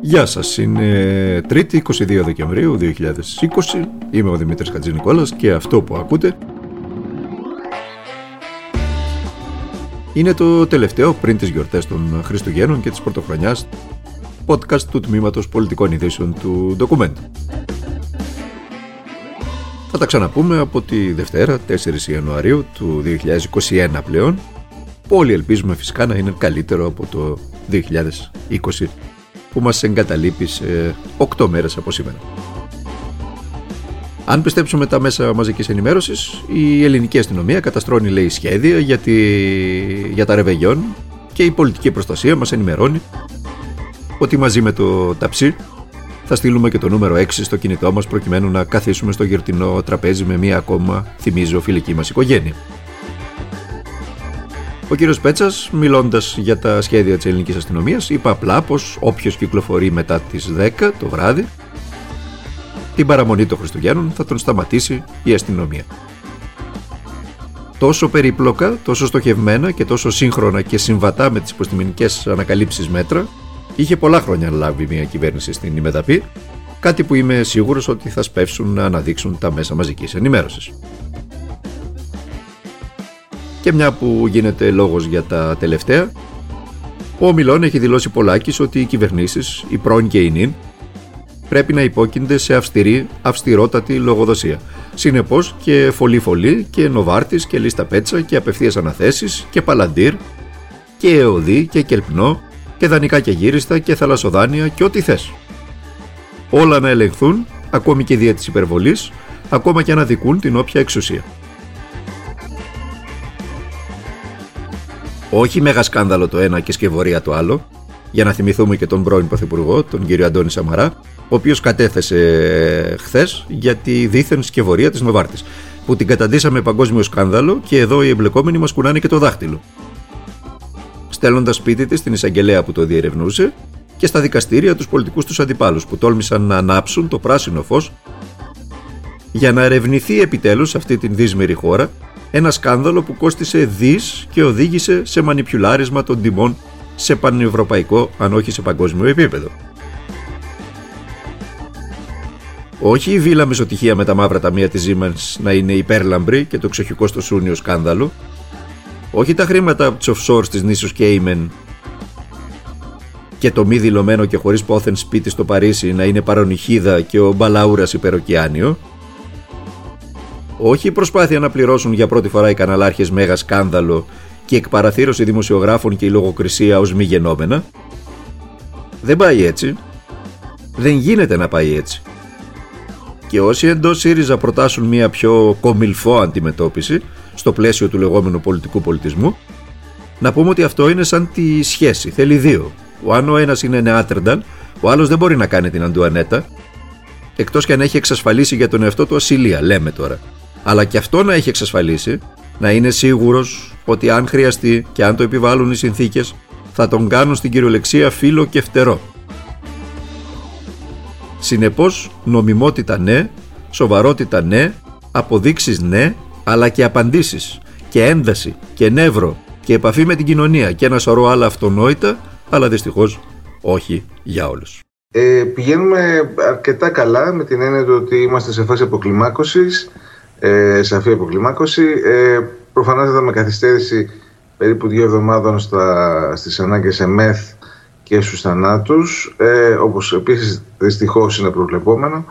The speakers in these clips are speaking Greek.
Γεια σας, είναι 3η 22 Δεκεμβρίου 2020, είμαι ο Δημήτρης Χατζηνικόλας και αυτό που ακούτε είναι το τελευταίο πριν τις γιορτές των Χριστουγέννων και της Πρωτοχρονιάς podcast του Τμήματος Πολιτικών Ειδήσεων του Ντοκουμέντου. Θα τα ξαναπούμε από τη Δευτέρα, 4 Ιανουαρίου του 2021 πλέον, που όλοι ελπίζουμε φυσικά να είναι καλύτερο από το 2020 που μας εγκαταλείπεις σε 8 μέρες από σήμερα. Αν πιστέψουμε τα μέσα μαζικής ενημέρωσης, η ελληνική αστυνομία καταστρώνει λέει σχέδια για, τη... για τα ρεβεγιόν και η πολιτική προστασία μας ενημερώνει ότι μαζί με το ταψί θα στείλουμε και το νούμερο 6 στο κινητό μας προκειμένου να καθίσουμε στο γιορτινό τραπέζι με μία ακόμα, θυμίζω, φιλική μας οικογένεια. Ο κύριος Πέτσας, μιλώντας για τα σχέδια της ελληνικής αστυνομίας, είπε απλά πως όποιος κυκλοφορεί μετά τις 10 το βράδυ, την παραμονή των Χριστουγέννων θα τον σταματήσει η αστυνομία. Τόσο περίπλοκα, τόσο στοχευμένα και τόσο σύγχρονα και συμβατά με τις υποστημονικέ ανακαλύψεις μέτρα, είχε πολλά χρόνια λάβει μια κυβέρνηση στην ημεταπή, κάτι που είμαι σίγουρος ότι θα σπεύσουν να αναδείξουν τα μέσα μαζικής ενημέρωσης. Και μια που γίνεται λόγος για τα τελευταία, ο Μιλών έχει δηλώσει πολλάκις ότι οι κυβερνήσεις, οι πρώην και οι νυν, πρέπει να υπόκεινται σε αυστηρή, αυστηρότατη λογοδοσία. Συνεπώς και φωλή φωλή και νοβάρτης και λίστα πέτσα και απευθείας αναθέσεις και παλαντήρ και εωδή και κελπνό και δανεικά και γύριστα και θαλασσοδάνεια και ό,τι θες. Όλα να ελεγχθούν, ακόμη και δια της υπερβολής, ακόμα και να δικούν την όποια εξουσία. Όχι μέγα σκάνδαλο το ένα και σκευωρία το άλλο, για να θυμηθούμε και τον πρώην Πρωθυπουργό, τον κύριο Αντώνη Σαμαρά, ο οποίος κατέθεσε ε, χθες για τη δίθεν σκευωρία της Νοβάρτης, που την καταντήσαμε παγκόσμιο σκάνδαλο και εδώ οι εμπλεκόμενοι μας κουνάνε και το δάχτυλο. Στέλνοντας σπίτι της στην εισαγγελέα που το διερευνούσε και στα δικαστήρια τους πολιτικούς τους αντιπάλους που τόλμησαν να ανάψουν το πράσινο φως για να ερευνηθεί επιτέλους αυτή την δύσμερη χώρα ένα σκάνδαλο που κόστισε δις και οδήγησε σε μανιπιουλάρισμα των τιμών σε πανευρωπαϊκό αν όχι σε παγκόσμιο επίπεδο. Όχι η βίλα μεσοτυχία με τα μαύρα ταμεία της Siemens να είναι υπέρλαμπρη και το ξεχικό στο Σούνιο σκάνδαλο. Όχι τα χρήματα από τις offshore της νήσους Κέιμεν και το μη δηλωμένο και χωρίς πόθεν σπίτι στο Παρίσι να είναι παρονυχίδα και ο μπαλαούρας υπεροκειάνιο όχι η προσπάθεια να πληρώσουν για πρώτη φορά οι καναλάρχες μέγα σκάνδαλο και η εκπαραθύρωση δημοσιογράφων και η λογοκρισία ως μη γενόμενα; Δεν πάει έτσι. Δεν γίνεται να πάει έτσι. Και όσοι εντός ΣΥΡΙΖΑ προτάσουν μια πιο κομιλφό αντιμετώπιση στο πλαίσιο του λεγόμενου πολιτικού πολιτισμού, να πούμε ότι αυτό είναι σαν τη σχέση. Θέλει δύο. Ο αν ο ένας είναι νεάτερνταν, ο άλλος δεν μπορεί να κάνει την Αντουανέτα, εκτός και αν έχει εξασφαλίσει για τον εαυτό του ασυλία, λέμε τώρα αλλά και αυτό να έχει εξασφαλίσει να είναι σίγουρος ότι αν χρειαστεί και αν το επιβάλλουν οι συνθήκες θα τον κάνουν στην κυριολεξία φίλο και φτερό. Συνεπώς νομιμότητα ναι, σοβαρότητα ναι, αποδείξεις ναι, αλλά και απαντήσεις και ένταση και νεύρο και επαφή με την κοινωνία και ένα σωρό άλλα αυτονόητα, αλλά δυστυχώς όχι για όλους. Ε, πηγαίνουμε αρκετά καλά με την έννοια ότι είμαστε σε φάση αποκλιμάκωσης ε, σαφή αποκλιμάκωση. Ε, Προφανώς με καθυστέρηση περίπου δύο εβδομάδων στα, στις ανάγκες ΕΜΕΘ και στους θανάτους, ε, όπως επίσης δυστυχώς είναι προβλεπόμενο.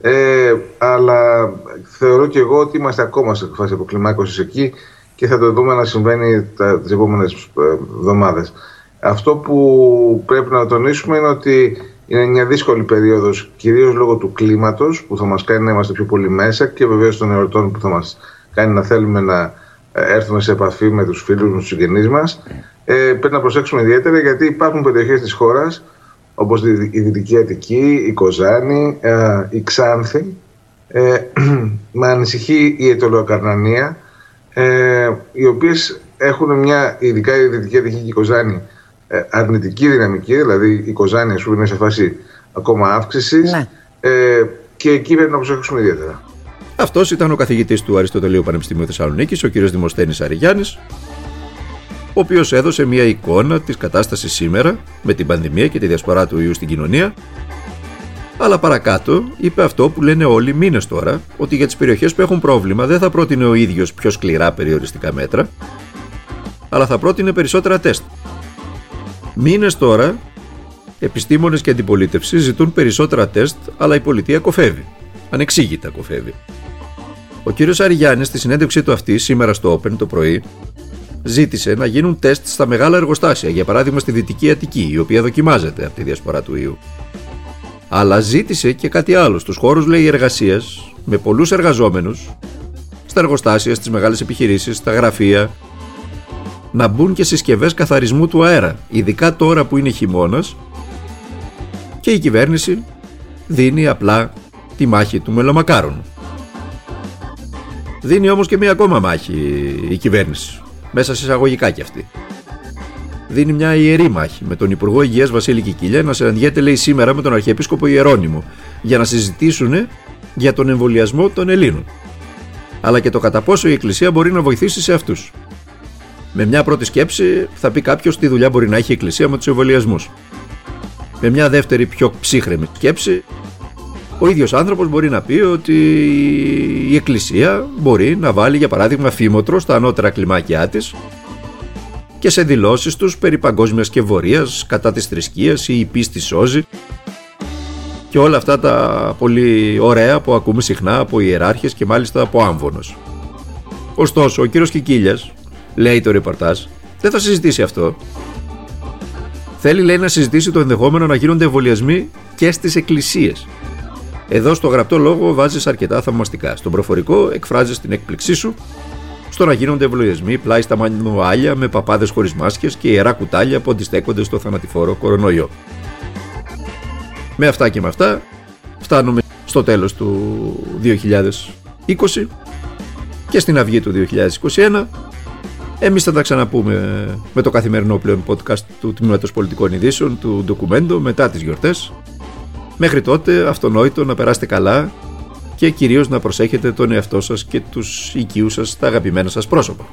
Ε, αλλά θεωρώ και εγώ ότι είμαστε ακόμα σε φάση αποκλιμάκωσης εκεί και θα το δούμε να συμβαίνει τα, τις επόμενες ε, εβδομάδες. Αυτό που πρέπει να τονίσουμε είναι ότι είναι μια δύσκολη περίοδος, κυρίως λόγω του κλίματος που θα μας κάνει να είμαστε πιο πολύ μέσα και βεβαίως των εορτών που θα μας κάνει να θέλουμε να ε, έρθουμε σε επαφή με τους φίλους μας, τους συγγενείς μας. Ε, πρέπει να προσέξουμε ιδιαίτερα γιατί υπάρχουν περιοχές της χώρας όπως η Δυτική Αττική, η Κοζάνη, ε, η Ξάνθη. Ε, με ανησυχεί η Ετωλοκαρνανία, ε, οι οποίες έχουν μια, ειδικά η Δυτική Αττική και η Κοζάνη, ε, αρνητική δυναμική, δηλαδή η Κοζάνη σου είναι σε φάση ακόμα αύξησης. Ναι. Ε, και εκεί πρέπει να προσέξουμε ιδιαίτερα. Αυτός ήταν ο καθηγητής του Αριστοτελείου Πανεπιστημίου Θεσσαλονίκης, ο κ. Δημοσθένης Αριγιάννη. ο οποίος έδωσε μια εικόνα της κατάστασης σήμερα με την πανδημία και τη διασπορά του ιού στην κοινωνία αλλά παρακάτω είπε αυτό που λένε όλοι μήνες τώρα, ότι για τις περιοχές που έχουν πρόβλημα δεν θα πρότεινε ο ίδιος πιο σκληρά περιοριστικά μέτρα, αλλά θα πρότεινε περισσότερα τεστ. Μήνες τώρα, επιστήμονες και αντιπολίτευση ζητούν περισσότερα τεστ, αλλά η πολιτεία κοφεύει. Ανεξήγητα κοφεύει. Ο κύριος Αριγιάννης στη συνέντευξή του αυτή σήμερα στο Open το πρωί ζήτησε να γίνουν τεστ στα μεγάλα εργοστάσια, για παράδειγμα στη Δυτική Αττική, η οποία δοκιμάζεται από τη διασπορά του ιού. Αλλά ζήτησε και κάτι άλλο στους χώρους λέει εργασίας με πολλούς εργαζόμενους στα εργοστάσια, στις μεγάλες επιχειρήσεις, στα γραφεία να μπουν και συσκευές καθαρισμού του αέρα ειδικά τώρα που είναι χειμώνας και η κυβέρνηση δίνει απλά τη μάχη του μελομακάρων. Δίνει όμως και μία ακόμα μάχη η κυβέρνηση, μέσα σε εισαγωγικά κι αυτή δίνει μια ιερή μάχη με τον Υπουργό Υγείας Βασίλη Κικίλια να συναντιέται, λέει, σήμερα με τον Αρχιεπίσκοπο Ιερώνυμο για να συζητήσουν για τον εμβολιασμό των Ελλήνων. Αλλά και το κατά πόσο η Εκκλησία μπορεί να βοηθήσει σε αυτούς. Με μια πρώτη σκέψη θα πει κάποιος τι δουλειά μπορεί να έχει η Εκκλησία με τους εμβολιασμούς. Με μια δεύτερη πιο ψύχρεμη σκέψη, ο ίδιος άνθρωπος μπορεί να πει ότι η Εκκλησία μπορεί να βάλει για παράδειγμα φήμοτρο στα ανώτερα κλιμάκια της και σε δηλώσεις τους περί παγκόσμιας σκευωρίας, κατά της θρησκείας ή η πίστη σώζει και όλα αυτά τα πολύ ωραία που ακούμε συχνά από ιεράρχες και μάλιστα από άμβονος. Ωστόσο, ο κύριος Κικίλιας, λέει το ρεπορτάζ, δεν θα συζητήσει αυτό. Θέλει, λέει, να συζητήσει το ενδεχόμενο να γίνονται εμβολιασμοί και στις εκκλησίες. Εδώ στο γραπτό λόγο βάζεις αρκετά θαυμαστικά. Στον προφορικό εκφράζεις την έκπληξή σου στο να γίνονται ευλογιασμοί πλάι στα μανουάλια με παπάδες χωρίς μάσκες και ιερά κουτάλια που αντιστέκονται στο θανατηφόρο κορονοϊό. Με αυτά και με αυτά φτάνουμε στο τέλος του 2020 και στην αυγή του 2021 εμείς θα τα ξαναπούμε με το καθημερινό πλέον podcast του Τμήματος Πολιτικών Ειδήσεων του Ντοκουμέντο μετά τις γιορτές. Μέχρι τότε αυτονόητο να περάσετε καλά και κυρίως να προσέχετε τον εαυτό σας και τους οικείους σας, τα αγαπημένα σας πρόσωπα.